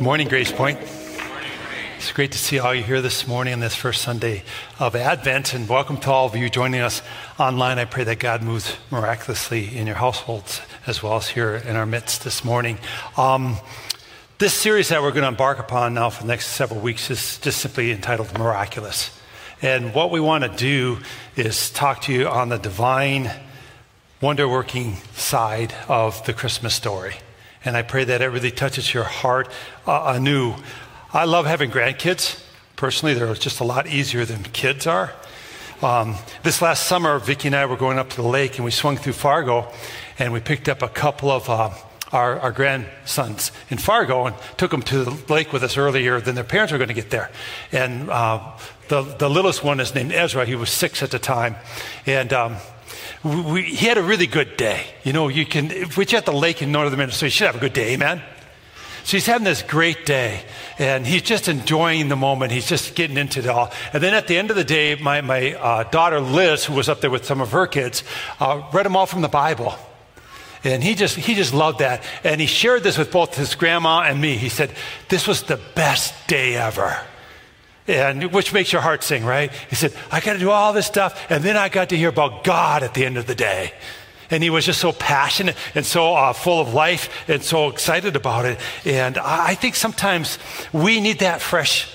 Morning, Grace Point. It's great to see all you here this morning on this first Sunday of Advent, and welcome to all of you joining us online. I pray that God moves miraculously in your households as well as here in our midst this morning. Um, this series that we're going to embark upon now for the next several weeks is just simply entitled Miraculous. And what we want to do is talk to you on the divine, wonder working side of the Christmas story. And I pray that it really touches your heart uh, anew. I love having grandkids. Personally, they're just a lot easier than kids are. Um, this last summer, Vicki and I were going up to the lake and we swung through Fargo and we picked up a couple of uh, our, our, grandsons in Fargo and took them to the lake with us earlier than their parents were going to get there. And uh, the, the littlest one is named Ezra. He was six at the time. And um, we, he had a really good day. You know, you can, we're at the lake in northern Minnesota, you should have a good day, man. So he's having this great day, and he's just enjoying the moment. He's just getting into it all. And then at the end of the day, my, my uh, daughter Liz, who was up there with some of her kids, uh, read them all from the Bible. And he just, he just loved that. And he shared this with both his grandma and me. He said, This was the best day ever and which makes your heart sing, right? He said, I got to do all this stuff, and then I got to hear about God at the end of the day. And he was just so passionate and so uh, full of life and so excited about it. And I think sometimes we need that fresh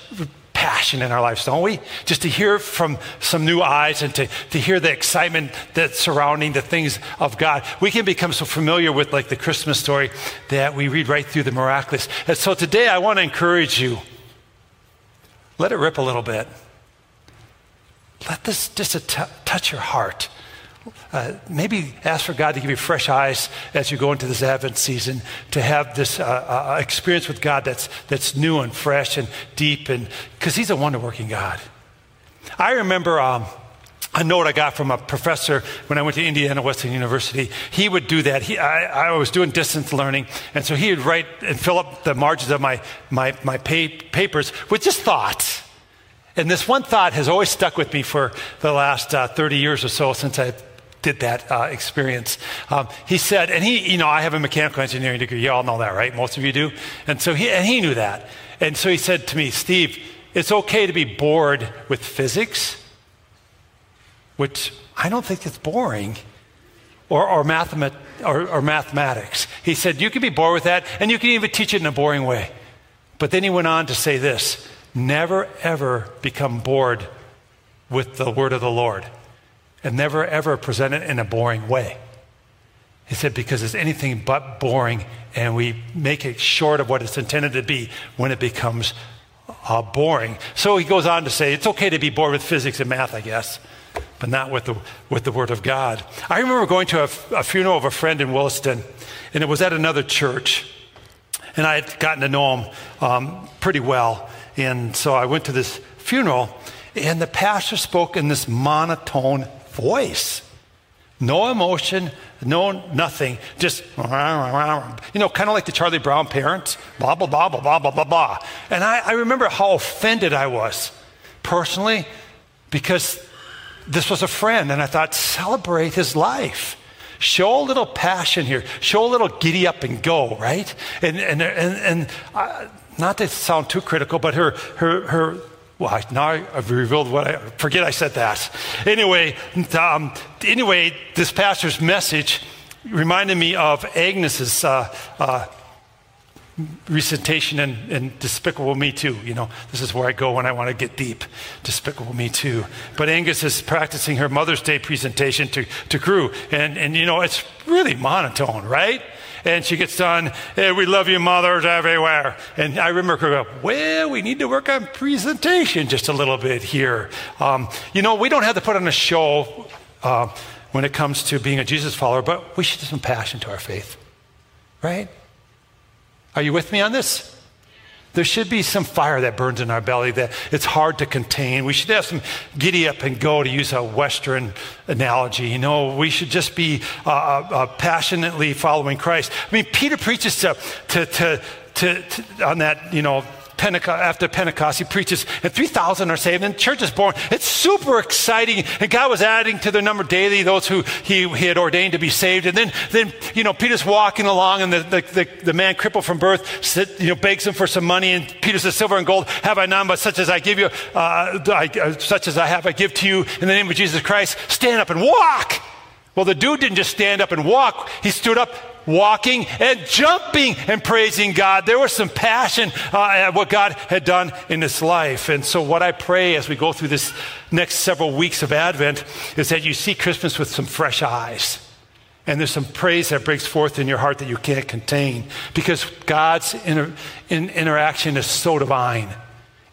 passion in our lives, don't we? Just to hear from some new eyes and to, to hear the excitement that's surrounding the things of God. We can become so familiar with like the Christmas story that we read right through the miraculous. And so today I want to encourage you let it rip a little bit. Let this just t- touch your heart. Uh, maybe ask for God to give you fresh eyes as you go into this Advent season to have this uh, uh, experience with God that's, that's new and fresh and deep, and because He's a wonder working God. I remember um, a note I got from a professor when I went to Indiana Wesleyan University. He would do that. He, I, I, was doing distance learning, and so he would write and fill up the margins of my, my, my papers with just thoughts. And this one thought has always stuck with me for the last uh, 30 years or so since I did that uh, experience. Um, he said, and he, you know, I have a mechanical engineering degree. You all know that, right? Most of you do. And so he, and he knew that. And so he said to me, Steve, it's okay to be bored with physics which I don't think is boring, or, or, mathemat- or, or mathematics. He said, You can be bored with that, and you can even teach it in a boring way. But then he went on to say this never ever become bored with the word of the Lord, and never ever present it in a boring way. He said, because it's anything but boring, and we make it short of what it's intended to be when it becomes uh, boring. So he goes on to say, it's okay to be bored with physics and math, I guess but not with the, with the Word of God. I remember going to a, a funeral of a friend in Williston, and it was at another church. And I had gotten to know him um, pretty well. And so I went to this funeral, and the pastor spoke in this monotone voice. No emotion, no nothing, just, you know, kind of like the Charlie Brown parents, blah, blah, blah, blah, blah, blah, blah, blah. And I, I remember how offended I was personally because this was a friend, and I thought, celebrate his life. Show a little passion here. Show a little giddy up and go, right? And, and, and, and not to sound too critical, but her, her, her well, now I've revealed what I forget I said that. Anyway, um, anyway, this pastor's message reminded me of Agnes's uh, uh, recitation and, in Despicable Me 2. You know, this is where I go when I want to get deep. Despicable Me 2. But Agnes is practicing her Mother's Day presentation to, to Gru. And, and, you know, it's really monotone, right? And she gets done, hey, we love you mothers everywhere. And I remember her go, well, we need to work on presentation just a little bit here. Um, you know, we don't have to put on a show uh, when it comes to being a Jesus follower, but we should have some passion to our faith, right? Are you with me on this? There should be some fire that burns in our belly that it's hard to contain. We should have some giddy up and go, to use a Western analogy. You know, we should just be uh, uh, uh passionately following Christ. I mean, Peter preaches to, to, to, to, on that, you know, Pentecost, after Pentecost, he preaches, and 3,000 are saved, and the church is born. It's super exciting, and God was adding to their number daily those who he, he had ordained to be saved. And then, then you know, Peter's walking along, and the, the, the, the man crippled from birth sit, you know, begs him for some money, and Peter says, Silver and gold have I none, but such as I give you, uh, I, uh, such as I have, I give to you in the name of Jesus Christ. Stand up and walk. Well, the dude didn't just stand up and walk, he stood up walking and jumping and praising God. There was some passion uh, at what God had done in his life. And so, what I pray as we go through this next several weeks of Advent is that you see Christmas with some fresh eyes. And there's some praise that breaks forth in your heart that you can't contain because God's inter- in- interaction is so divine.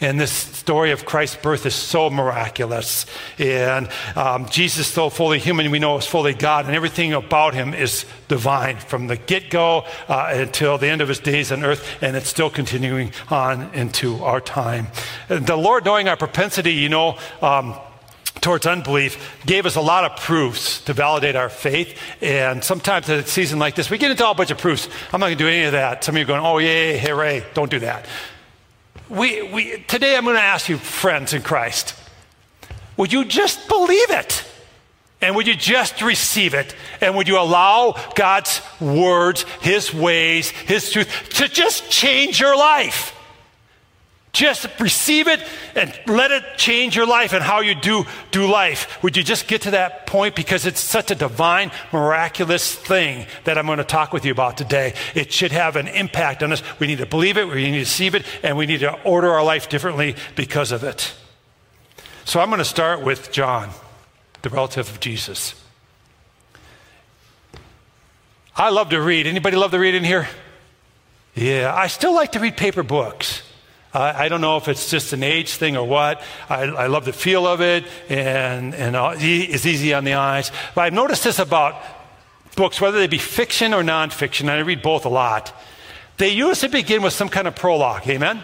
And this story of Christ's birth is so miraculous. And um, Jesus, though fully human, we know is fully God, and everything about him is divine from the get go uh, until the end of his days on earth, and it's still continuing on into our time. The Lord, knowing our propensity, you know, um, towards unbelief gave us a lot of proofs to validate our faith. And sometimes in a season like this, we get into a bunch of proofs. I'm not going to do any of that. Some of you are going, oh, yay, hooray. Don't do that we, we, today I'm going to ask you, friends in Christ, would you just believe it? And would you just receive it? And would you allow God's words, His ways, His truth to just change your life? Just receive it and let it change your life and how you do, do life. Would you just get to that point? Because it's such a divine, miraculous thing that I'm going to talk with you about today. It should have an impact on us. We need to believe it, we need to receive it, and we need to order our life differently because of it. So I'm going to start with John, the relative of Jesus. I love to read. Anybody love to read in here? Yeah, I still like to read paper books. I don't know if it's just an age thing or what. I, I love the feel of it, and, and it's easy on the eyes. But I've noticed this about books, whether they be fiction or nonfiction, and I read both a lot. They usually begin with some kind of prologue. Amen?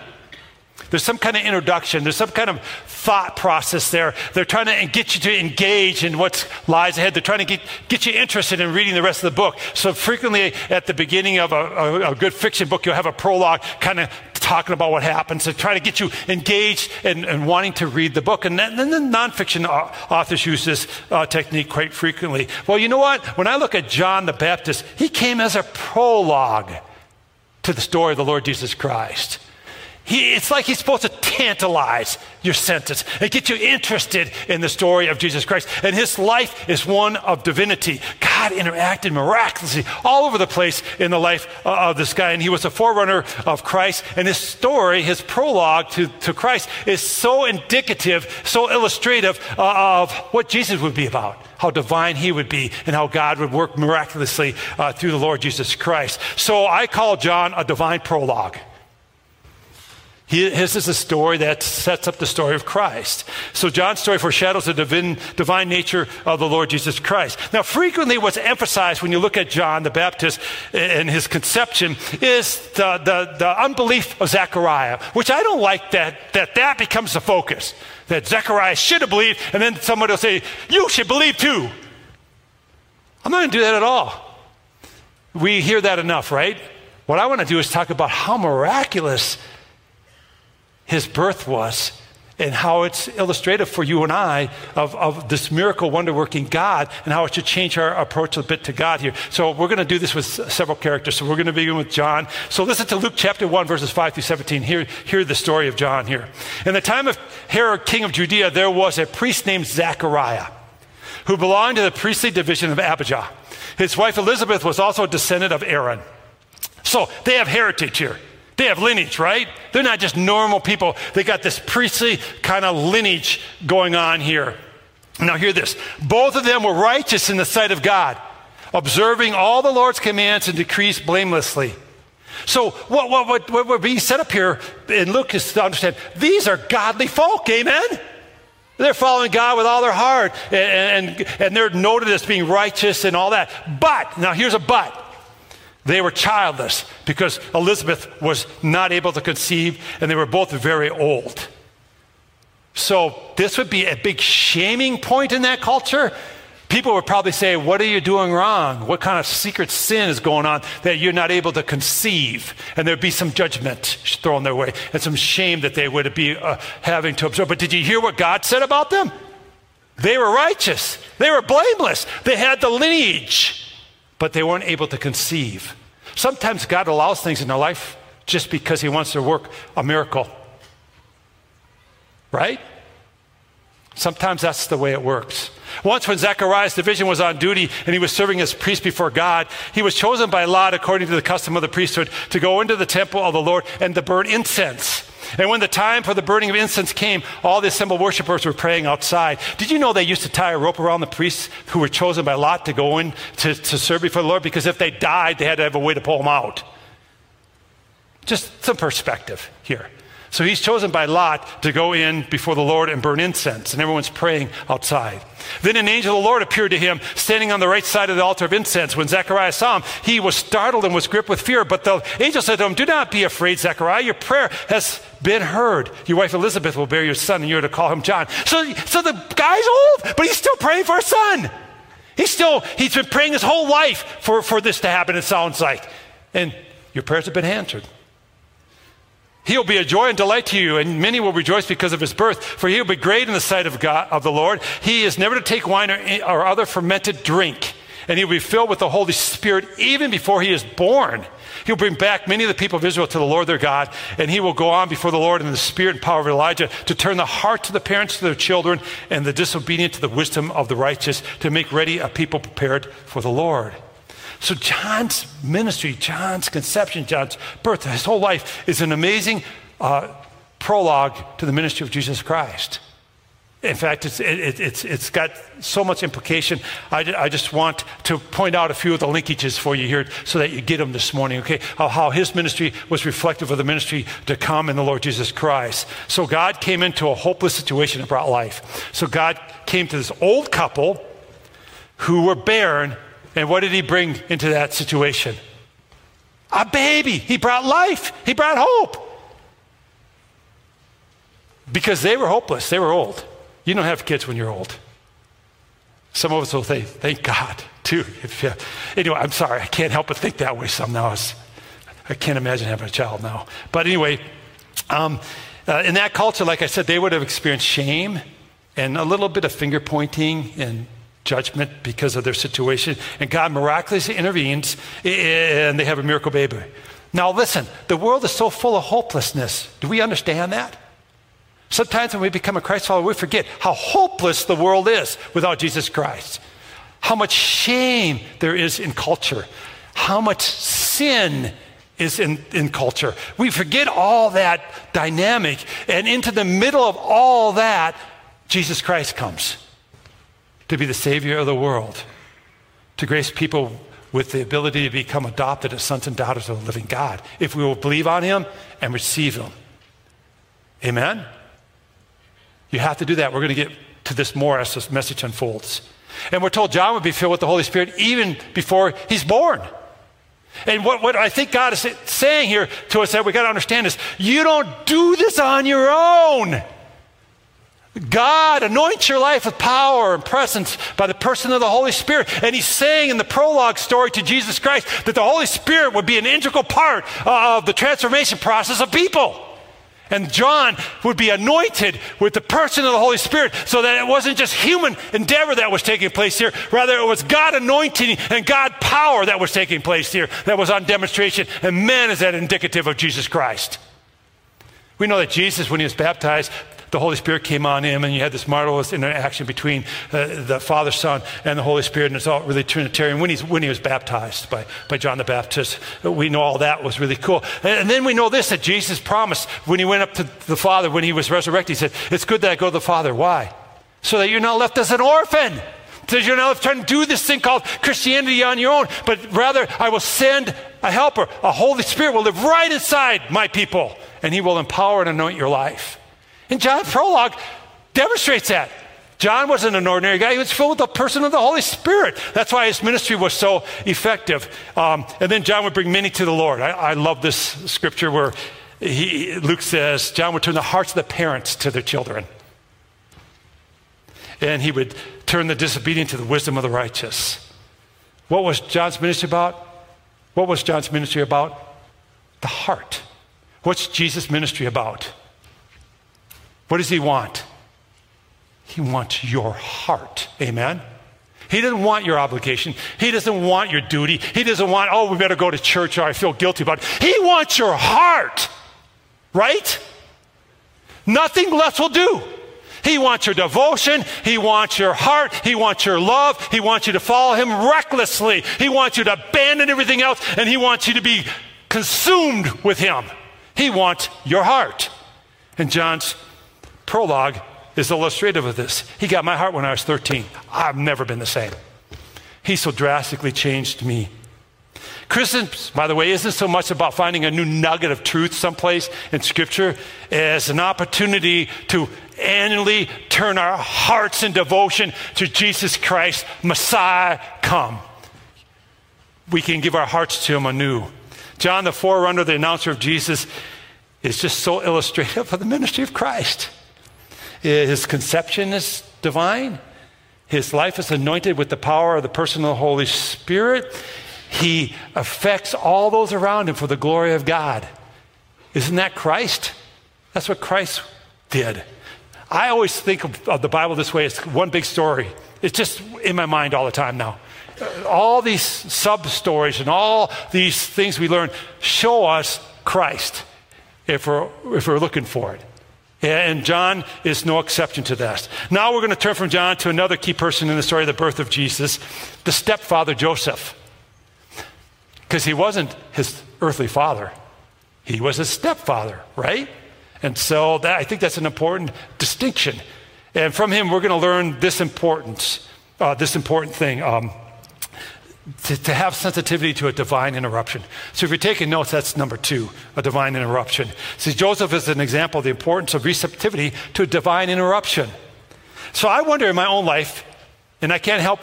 There's some kind of introduction. There's some kind of thought process there. They're trying to get you to engage in what lies ahead. They're trying to get, get you interested in reading the rest of the book. So frequently at the beginning of a, a, a good fiction book, you'll have a prologue kind of talking about what happens to try to get you engaged and, and wanting to read the book. And then, the nonfiction authors use this uh, technique quite frequently. Well, you know what? When I look at John the Baptist, he came as a prologue to the story of the Lord Jesus Christ. He, it's like he's supposed to tantalize your senses and get you interested in the story of Jesus Christ. And his life is one of divinity. God interacted miraculously all over the place in the life uh, of this guy. And he was a forerunner of Christ. And his story, his prologue to, to Christ, is so indicative, so illustrative uh, of what Jesus would be about how divine he would be and how God would work miraculously uh, through the Lord Jesus Christ. So I call John a divine prologue. His is a story that sets up the story of Christ. So John's story foreshadows the divine, divine nature of the Lord Jesus Christ. Now, frequently what's emphasized when you look at John the Baptist and his conception is the, the, the unbelief of Zechariah, which I don't like that, that that becomes the focus. That Zechariah should have believed, and then somebody will say, you should believe too. I'm not going to do that at all. We hear that enough, right? What I want to do is talk about how miraculous his birth was and how it's illustrative for you and I of, of this miracle, wonder working God and how it should change our approach a bit to God here. So, we're going to do this with several characters. So, we're going to begin with John. So, listen to Luke chapter 1, verses 5 through 17. Hear, hear the story of John here. In the time of Herod, king of Judea, there was a priest named Zechariah who belonged to the priestly division of Abijah. His wife Elizabeth was also a descendant of Aaron. So, they have heritage here. They have lineage, right? They're not just normal people. They got this priestly kind of lineage going on here. Now, hear this. Both of them were righteous in the sight of God, observing all the Lord's commands and decrees blamelessly. So, what, what, what, what we're being set up here in Luke is to understand these are godly folk, amen? They're following God with all their heart, and, and, and they're noted as being righteous and all that. But, now here's a but. They were childless because Elizabeth was not able to conceive, and they were both very old. So, this would be a big shaming point in that culture People would probably say, What are you doing wrong? What kind of secret sin is going on that you're not able to conceive? And there'd be some judgment thrown their way and some shame that they would be uh, having to absorb. But did you hear what God said about them? They were righteous, they were blameless, they had the lineage, but they weren't able to conceive. Sometimes God allows things in their life just because He wants to work a miracle. Right? Sometimes that's the way it works. Once, when Zechariah's division was on duty and he was serving as priest before God, he was chosen by Lot, according to the custom of the priesthood, to go into the temple of the Lord and to burn incense. And when the time for the burning of incense came, all the assembled worshippers were praying outside. Did you know they used to tie a rope around the priests who were chosen by Lot to go in to, to serve before the Lord? Because if they died, they had to have a way to pull them out. Just some perspective here. So he's chosen by Lot to go in before the Lord and burn incense, and everyone's praying outside. Then an angel of the Lord appeared to him, standing on the right side of the altar of incense. When Zechariah saw him, he was startled and was gripped with fear. But the angel said to him, Do not be afraid, Zechariah. Your prayer has been heard. Your wife Elizabeth will bear your son, and you're to call him John. So, so the guy's old, but he's still praying for a son. He's still, he's been praying his whole life for, for this to happen, it sounds like. And your prayers have been answered. He'll be a joy and delight to you, and many will rejoice because of his birth, for he will be great in the sight of God of the Lord. He is never to take wine or, or other fermented drink, and he will be filled with the Holy Spirit even before he is born. He'll bring back many of the people of Israel to the Lord their God, and he will go on before the Lord in the spirit and power of Elijah to turn the hearts of the parents to their children and the disobedient to the wisdom of the righteous to make ready a people prepared for the Lord. So, John's ministry, John's conception, John's birth, his whole life is an amazing uh, prologue to the ministry of Jesus Christ. In fact, it's, it, it's, it's got so much implication. I, I, just want to point out a few of the linkages for you here so that you get them this morning, okay? How, how his ministry was reflective of the ministry to come in the Lord Jesus Christ. So God came into a hopeless situation and brought life. So God came to this old couple who were barren and what did he bring into that situation? A baby. He brought life, he brought hope. Because they were hopeless, they were old. You don't have kids when you're old. Some of us will say, thank God, too. If, uh, anyway, I'm sorry, I can't help but think that way some now. I can't imagine having a child now. But anyway, um, uh, in that culture, like I said, they would have experienced shame and a little bit of finger pointing and judgment because of their situation. And God miraculously intervenes and they have a miracle baby. Now, listen, the world is so full of hopelessness. Do we understand that? Sometimes when we become a Christ follower, we forget how hopeless the world is without Jesus Christ. How much shame there is in culture. How much sin is in, in culture. We forget all that dynamic. And into the middle of all that, Jesus Christ comes to be the Savior of the world, to grace people with the ability to become adopted as sons and daughters of the living God, if we will believe on Him and receive Him. Amen? You have to do that. We're going to get to this more as this message unfolds. And we're told John would be filled with the Holy Spirit even before he's born. And what, what I think God is saying here to us that we got to understand is you don't do this on your own. God anoints your life with power and presence by the person of the Holy Spirit. And he's saying in the prologue story to Jesus Christ that the Holy Spirit would be an integral part of the transformation process of people. And John would be anointed with the person of the Holy Spirit so that it wasn't just human endeavor that was taking place here. Rather, it was God anointing and God power that was taking place here that was on demonstration. And man, is that indicative of Jesus Christ. We know that Jesus, when he was baptized, the Holy Spirit came on him, and you had this marvelous interaction between uh, the Father, Son, and the Holy Spirit, and it's all really Trinitarian. When, when he was baptized by, by John the Baptist, we know all that was really cool. And, and then we know this that Jesus promised when he went up to the Father, when he was resurrected, he said, It's good that I go to the Father. Why? So that you're not left as an orphan. So you're not trying to do this thing called Christianity on your own, but rather I will send a helper. A Holy Spirit will live right inside my people, and he will empower and anoint your life. And John's prologue demonstrates that. John wasn't an ordinary guy. He was filled with the person of the Holy Spirit. That's why his ministry was so effective. Um, and then John would bring many to the Lord. I, I love this scripture where he, Luke says John would turn the hearts of the parents to their children. And he would turn the disobedient to the wisdom of the righteous. What was John's ministry about? What was John's ministry about? The heart. What's Jesus' ministry about? What does he want? He wants your heart. Amen? He doesn't want your obligation. He doesn't want your duty. He doesn't want, oh, we better go to church or I feel guilty about it. He wants your heart, right? Nothing less will do. He wants your devotion. He wants your heart. He wants your love. He wants you to follow him recklessly. He wants you to abandon everything else and he wants you to be consumed with him. He wants your heart. And John's prologue is illustrative of this. He got my heart when I was 13. I've never been the same. He so drastically changed me. Christmas, by the way, isn't so much about finding a new nugget of truth someplace in Scripture as an opportunity to annually turn our hearts in devotion to Jesus Christ, Messiah, come. We can give our hearts to Him anew. John, the forerunner, the announcer of Jesus, is just so illustrative of the ministry of Christ. His conception is divine. His life is anointed with the power of the person of the Holy Spirit. He affects all those around him for the glory of God. Isn't that Christ? That's what Christ did. I always think of, of the Bible this way it's one big story. It's just in my mind all the time now. All these sub stories and all these things we learn show us Christ if we're, if we're looking for it. And John is no exception to that. Now we're going to turn from John to another key person in the story of the birth of Jesus, the stepfather Joseph. Because he wasn't his earthly father, he was his stepfather, right? And so that, I think that's an important distinction. And from him, we're going to learn this importance, uh, this important thing. Um, to, to, have sensitivity to a divine interruption. So if you're taking notes, that's number two, a divine interruption. See, Joseph is an example of the importance of receptivity to a divine interruption. So I wonder in my own life, and I can't help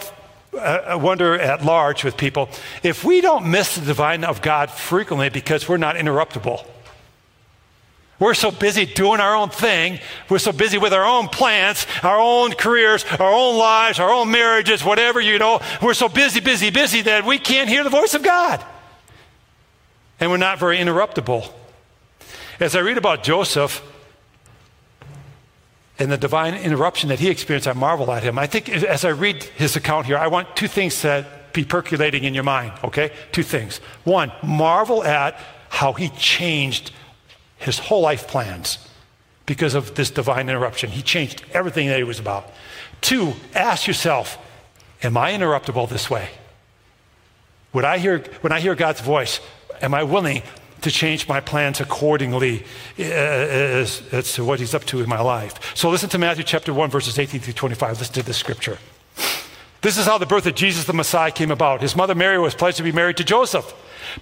uh, wonder at large with people, if we don't miss the divine of God frequently because we're not interruptible. We're so busy doing our own thing. We're so busy with our own plans, our own careers, our own lives, our own marriages, whatever, you know. We're so busy, busy, busy that we can't hear the voice of God. And we're not very interruptible. As I read about Joseph and the divine interruption that he experienced, I marvel at him. I think as I read his account here, I want two things to be percolating in your mind, okay? Two things. One, marvel at how he changed his whole life plans because of this divine interruption. He changed everything that he was about. Two, ask yourself, am I interruptible this way? Would I hear, when I hear God's voice, am I willing to change my plans accordingly uh, as, as to what he's up to in my life? So listen to Matthew chapter 1, verses 18 through 25. Listen to this scripture. This is how the birth of Jesus the Messiah came about. His mother Mary was pledged to be married to Joseph.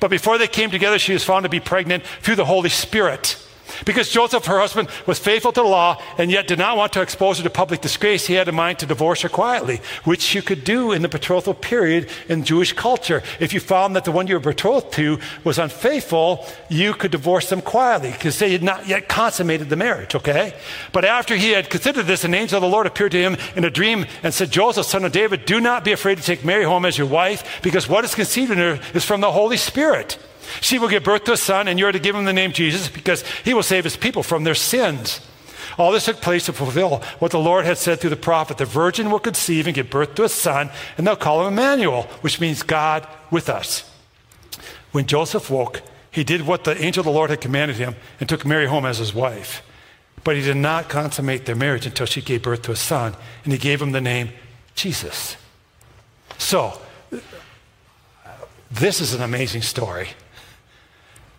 But before they came together, she was found to be pregnant through the Holy Spirit. Because Joseph, her husband, was faithful to the law and yet did not want to expose her to public disgrace, he had in mind to divorce her quietly, which you could do in the betrothal period in Jewish culture. If you found that the one you were betrothed to was unfaithful, you could divorce them quietly because they had not yet consummated the marriage, okay? But after he had considered this, an angel of the Lord appeared to him in a dream and said, Joseph, son of David, do not be afraid to take Mary home as your wife because what is conceived in her is from the Holy Spirit. She will give birth to a son, and you are to give him the name Jesus because he will save his people from their sins. All this took place to fulfill what the Lord had said through the prophet the virgin will conceive and give birth to a son, and they'll call him Emmanuel, which means God with us. When Joseph woke, he did what the angel of the Lord had commanded him and took Mary home as his wife. But he did not consummate their marriage until she gave birth to a son, and he gave him the name Jesus. So, this is an amazing story.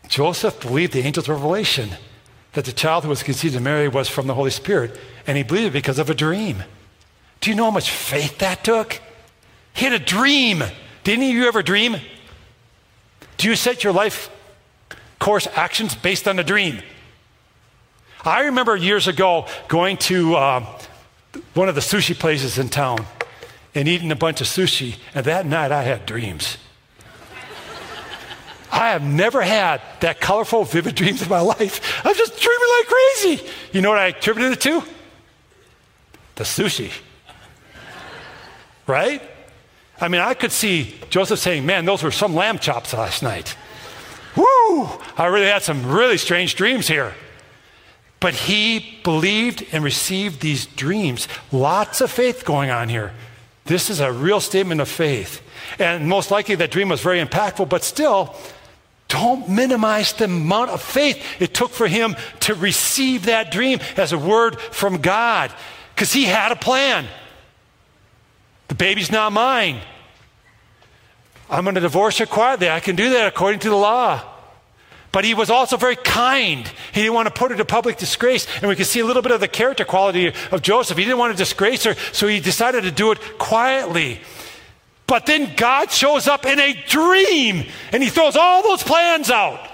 Joseph believed the angel's revelation that the child who was conceived in Mary was from the Holy Spirit, and he believed it because of a dream. Do you know how much faith that took? He had a dream. Did any of you ever dream? Do you set your life course actions based on a dream? I remember years ago going to uh, one of the sushi places in town and eating a bunch of sushi, and that night I had dreams. I have never had that colorful, vivid dreams in my life. I'm just dreaming like crazy. You know what I attributed it to? The sushi. right? I mean, I could see Joseph saying, Man, those were some lamb chops last night. Woo! I really had some really strange dreams here. But he believed and received these dreams. Lots of faith going on here. This is a real statement of faith. And most likely that dream was very impactful, but still, don't minimize the amount of faith it took for him to receive that dream as a word from God because he had a plan. The baby's not mine. I'm going to divorce her quietly. I can do that according to the law. But he was also very kind. He didn't want to put her to public disgrace. And we can see a little bit of the character quality of Joseph. He didn't want to disgrace her, so he decided to do it quietly. But then God shows up in a dream and he throws all those plans out.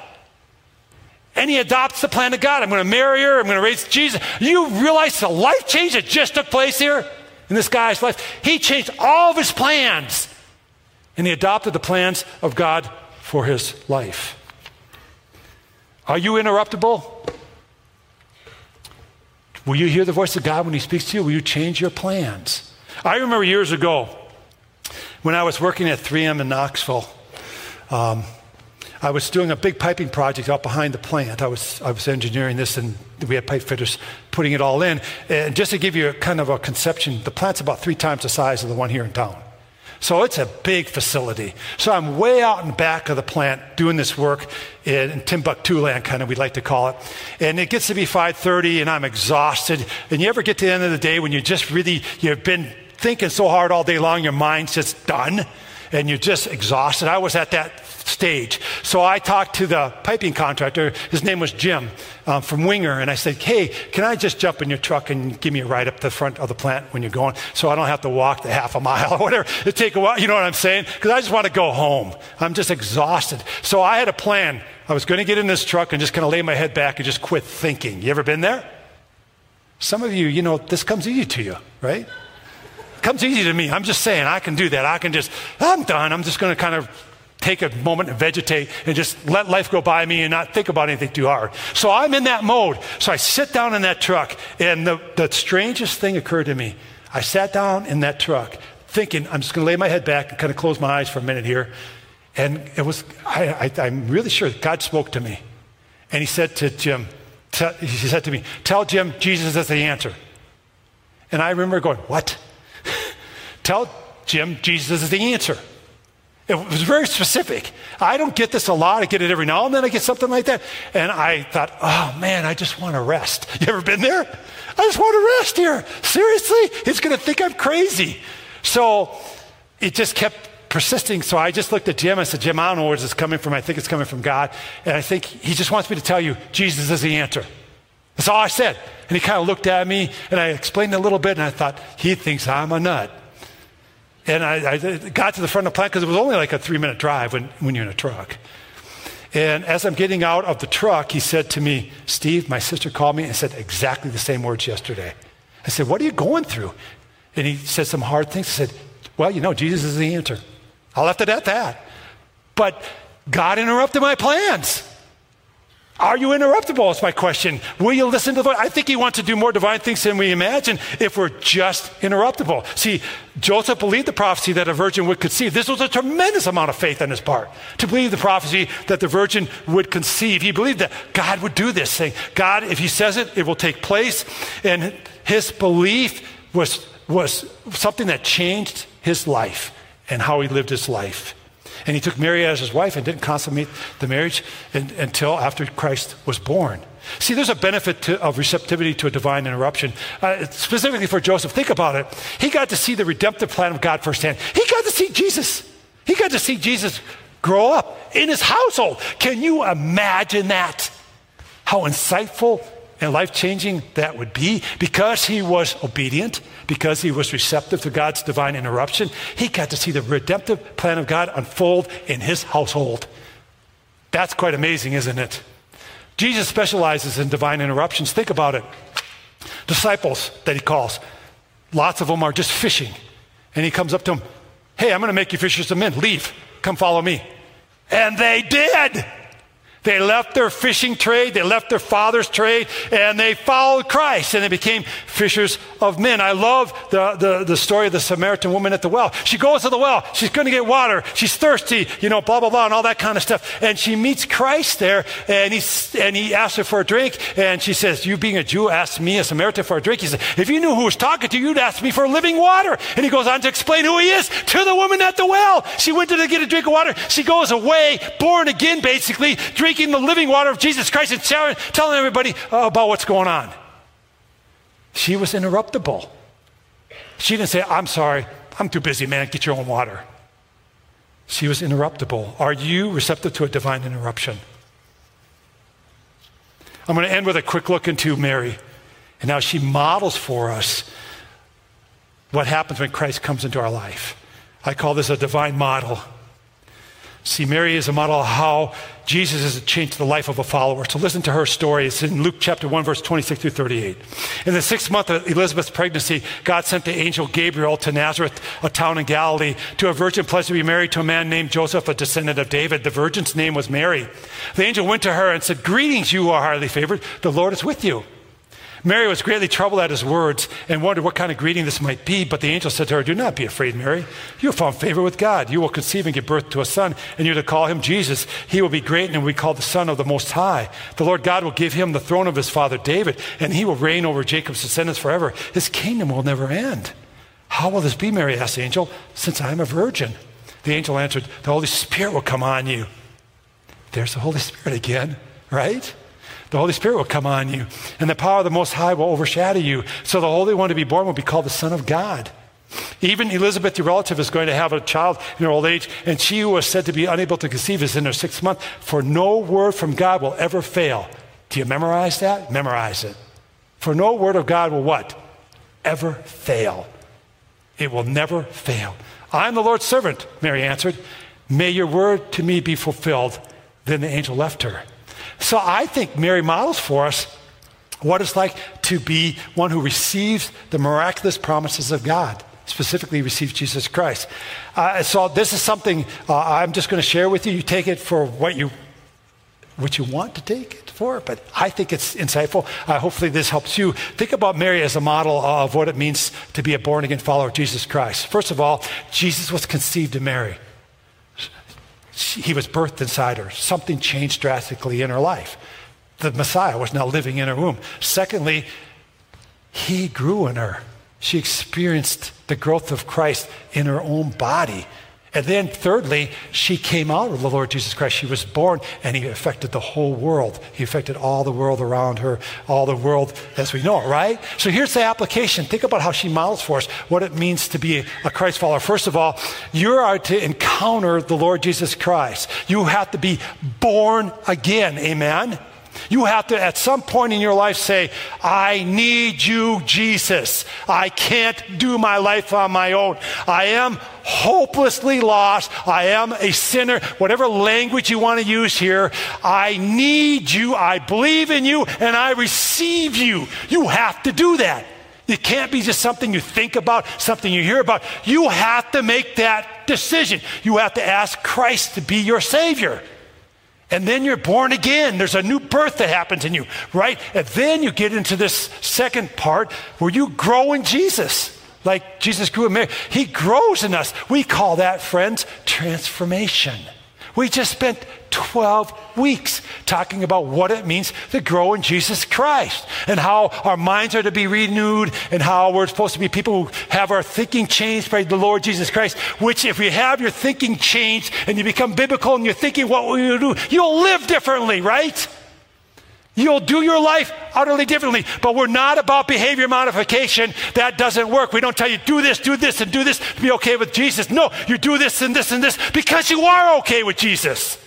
And he adopts the plan of God. I'm going to marry her. I'm going to raise Jesus. You realize the life change that just took place here in this guy's life? He changed all of his plans and he adopted the plans of God for his life. Are you interruptible? Will you hear the voice of God when he speaks to you? Will you change your plans? I remember years ago, when I was working at 3M in Knoxville, um, I was doing a big piping project out behind the plant. I was, I was engineering this, and we had pipe fitters putting it all in. And just to give you a kind of a conception, the plant's about three times the size of the one here in town. So it's a big facility. So I'm way out in back of the plant doing this work in Timbuktu land, kind of we'd like to call it. And it gets to be 5:30, and I'm exhausted. And you ever get to the end of the day when you just really you've been thinking so hard all day long, your mind's just done and you're just exhausted. I was at that stage. So I talked to the piping contractor. His name was Jim um, from Winger. And I said, Hey, can I just jump in your truck and give me a ride up to the front of the plant when you're going so I don't have to walk the half a mile or whatever? It take a while. You know what I'm saying? Because I just want to go home. I'm just exhausted. So I had a plan. I was going to get in this truck and just kind of lay my head back and just quit thinking. You ever been there? Some of you, you know, this comes easy to you, right? Comes easy to me. I'm just saying, I can do that. I can just, I'm done. I'm just going to kind of take a moment and vegetate and just let life go by me and not think about anything too hard. So I'm in that mode. So I sit down in that truck, and the, the strangest thing occurred to me. I sat down in that truck thinking, I'm just going to lay my head back and kind of close my eyes for a minute here. And it was, I, I'm really sure God spoke to me. And he said to Jim, he said to me, Tell Jim Jesus is the answer. And I remember going, What? Tell Jim Jesus is the answer. It was very specific. I don't get this a lot. I get it every now and then. I get something like that. And I thought, oh man, I just want to rest. You ever been there? I just want to rest here. Seriously? He's going to think I'm crazy. So it just kept persisting. So I just looked at Jim. I said, Jim, I don't know where this is coming from. I think it's coming from God. And I think he just wants me to tell you Jesus is the answer. That's all I said. And he kind of looked at me and I explained a little bit and I thought, he thinks I'm a nut. And I, I got to the front of the plant because it was only like a three minute drive when, when you're in a truck. And as I'm getting out of the truck, he said to me, Steve, my sister called me and said exactly the same words yesterday. I said, What are you going through? And he said some hard things. He said, Well, you know, Jesus is the answer. I left it at that. But God interrupted my plans. Are you interruptible? Is my question. Will you listen to the voice? I think he wants to do more divine things than we imagine if we're just interruptible. See, Joseph believed the prophecy that a virgin would conceive. This was a tremendous amount of faith on his part to believe the prophecy that the virgin would conceive. He believed that God would do this thing. God, if he says it, it will take place. And his belief was, was something that changed his life and how he lived his life. And he took Mary as his wife and didn't consummate the marriage in, until after Christ was born. See, there's a benefit to, of receptivity to a divine interruption. Uh, specifically for Joseph, think about it. He got to see the redemptive plan of God firsthand. He got to see Jesus. He got to see Jesus grow up in his household. Can you imagine that? How insightful and life changing that would be because he was obedient, because he was receptive to God's divine interruption. He got to see the redemptive plan of God unfold in his household. That's quite amazing, isn't it? Jesus specializes in divine interruptions. Think about it. Disciples that he calls, lots of them are just fishing. And he comes up to them, Hey, I'm going to make you fishers of men. Leave. Come follow me. And they did. They left their fishing trade, they left their father's trade, and they followed Christ and they became fishers of men. I love the, the, the story of the Samaritan woman at the well. She goes to the well, she's going to get water, she's thirsty, you know, blah, blah, blah, and all that kind of stuff. And she meets Christ there, and, he's, and he asks her for a drink, and she says, You being a Jew, asked me, a Samaritan, for a drink. He says, If you knew who was talking to you, you'd ask me for living water. And he goes on to explain who he is to the woman at the well. She went to get a drink of water. She goes away, born again, basically, drinking the living water of Jesus Christ and telling everybody about what's going on. She was interruptible. She didn't say, I'm sorry, I'm too busy, man, get your own water. She was interruptible. Are you receptive to a divine interruption? I'm going to end with a quick look into Mary and how she models for us what happens when Christ comes into our life. I call this a divine model. See, Mary is a model of how Jesus has changed the life of a follower. So listen to her story. It's in Luke chapter 1, verse 26 through 38. In the sixth month of Elizabeth's pregnancy, God sent the angel Gabriel to Nazareth, a town in Galilee, to a virgin pledged to be married to a man named Joseph, a descendant of David. The virgin's name was Mary. The angel went to her and said, Greetings, you who are highly favored. The Lord is with you. Mary was greatly troubled at his words and wondered what kind of greeting this might be. But the angel said to her, Do not be afraid, Mary. You have found favor with God. You will conceive and give birth to a son, and you're to call him Jesus. He will be great and will be called the Son of the Most High. The Lord God will give him the throne of his father David, and he will reign over Jacob's descendants forever. His kingdom will never end. How will this be, Mary asked the angel, since I am a virgin? The angel answered, The Holy Spirit will come on you. There's the Holy Spirit again, right? The Holy Spirit will come on you, and the power of the Most High will overshadow you. So the Holy One to be born will be called the Son of God. Even Elizabeth, your relative, is going to have a child in her old age, and she who was said to be unable to conceive is in her sixth month. For no word from God will ever fail. Do you memorize that? Memorize it. For no word of God will what? Ever fail. It will never fail. I'm the Lord's servant, Mary answered. May your word to me be fulfilled. Then the angel left her. So I think Mary models for us what it's like to be one who receives the miraculous promises of God, specifically receives Jesus Christ. Uh, so this is something uh, I'm just going to share with you. You take it for what you what you want to take it for, but I think it's insightful. Uh, hopefully, this helps you think about Mary as a model of what it means to be a born again follower of Jesus Christ. First of all, Jesus was conceived in Mary he was birthed inside her. Something changed drastically in her life. The Messiah was now living in her womb. Secondly, he grew in her. She experienced the growth of Christ in her own body. And then, thirdly, she came out of the Lord Jesus Christ. She was born, and He affected the whole world. He affected all the world around her, all the world as we know it, right? So here's the application. Think about how she models for us what it means to be a Christ follower. First of all, you are to encounter the Lord Jesus Christ. You have to be born again. Amen? You have to, at some point in your life, say, I need you, Jesus. I can't do my life on my own. I am hopelessly lost. I am a sinner. Whatever language you want to use here, I need you. I believe in you and I receive you. You have to do that. It can't be just something you think about, something you hear about. You have to make that decision. You have to ask Christ to be your Savior. And then you're born again. There's a new birth that happens in you, right? And then you get into this second part where you grow in Jesus. Like Jesus grew in Mary. He grows in us. We call that, friends, transformation. We just spent 12 weeks talking about what it means to grow in Jesus Christ and how our minds are to be renewed and how we're supposed to be people who have our thinking changed by the Lord Jesus Christ. Which, if you have your thinking changed and you become biblical and you're thinking what will you do, you'll live differently, right? You'll do your life utterly differently. But we're not about behavior modification. That doesn't work. We don't tell you, do this, do this, and do this to be okay with Jesus. No, you do this and this and this because you are okay with Jesus.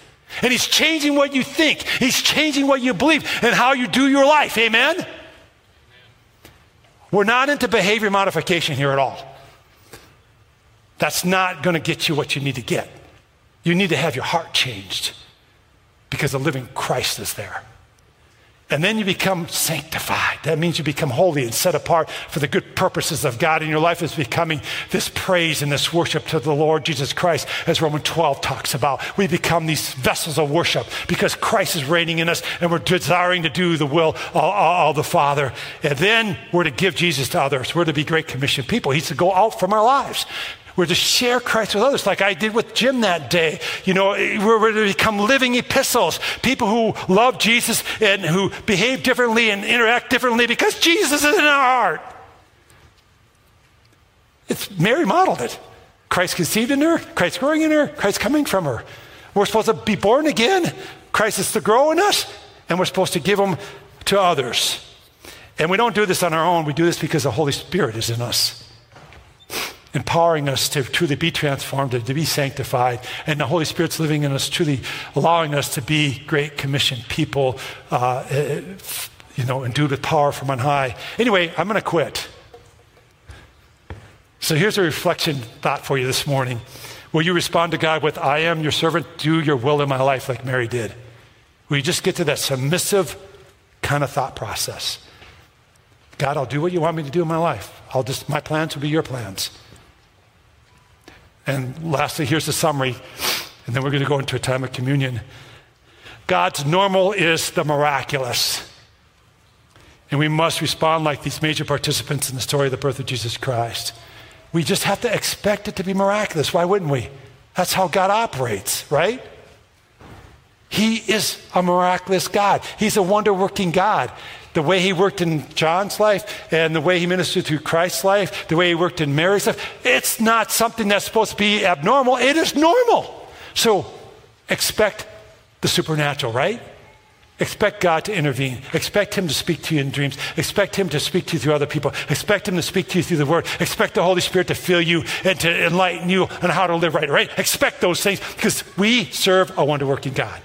And He's changing what you think, He's changing what you believe and how you do your life. Amen? We're not into behavior modification here at all. That's not going to get you what you need to get. You need to have your heart changed because the living Christ is there. And then you become sanctified. That means you become holy and set apart for the good purposes of God. And your life is becoming this praise and this worship to the Lord Jesus Christ, as Romans 12 talks about. We become these vessels of worship because Christ is reigning in us and we're desiring to do the will of, the Father. And then we're to give Jesus to others. We're to be Great Commission people. He's to go out from our lives. We're to share Christ with others, like I did with Jim that day. You know, we're to become living epistles, people who love Jesus and who behave differently and interact differently because Jesus is in our heart. It's Mary modeled it. Christ conceived in her, Christ growing in her, Christ coming from her. We're supposed to be born again. Christ is to grow in us, and we're supposed to give them to others. And we don't do this on our own. We do this because the Holy Spirit is in us empowering us to truly be transformed, to, be sanctified, and the Holy Spirit's living in us, truly allowing us to be great commission people, uh, eh, you know, endued with power from on high. Anyway, I'm going to quit. So here's a reflection thought for you this morning. Will you respond to God with, I am your servant, do your will in my life, like Mary did? Will you just get to that submissive kind of thought process? God, I'll do what you want me to do in my life. I'll just, my plans will be your plans. And lastly, here's the summary, and then we're going to go into a time of communion. God's normal is the miraculous. And we must respond like these major participants in the story of the birth of Jesus Christ. We just have to expect it to be miraculous. Why wouldn't we? That's how God operates, right? He is a miraculous God. He's a wonder working God the way he worked in John's life and the way he ministered through Christ's life, the way he worked in Mary's life, it's not something that's supposed to be abnormal. It is normal. So expect the supernatural, right? Expect God to intervene. Expect Him to speak to you in dreams. Expect Him to speak to you through other people. Expect Him to speak to you through the Word. Expect the Holy Spirit to fill you and to enlighten you on how to live right, right? Expect those things because we serve a wonder working God.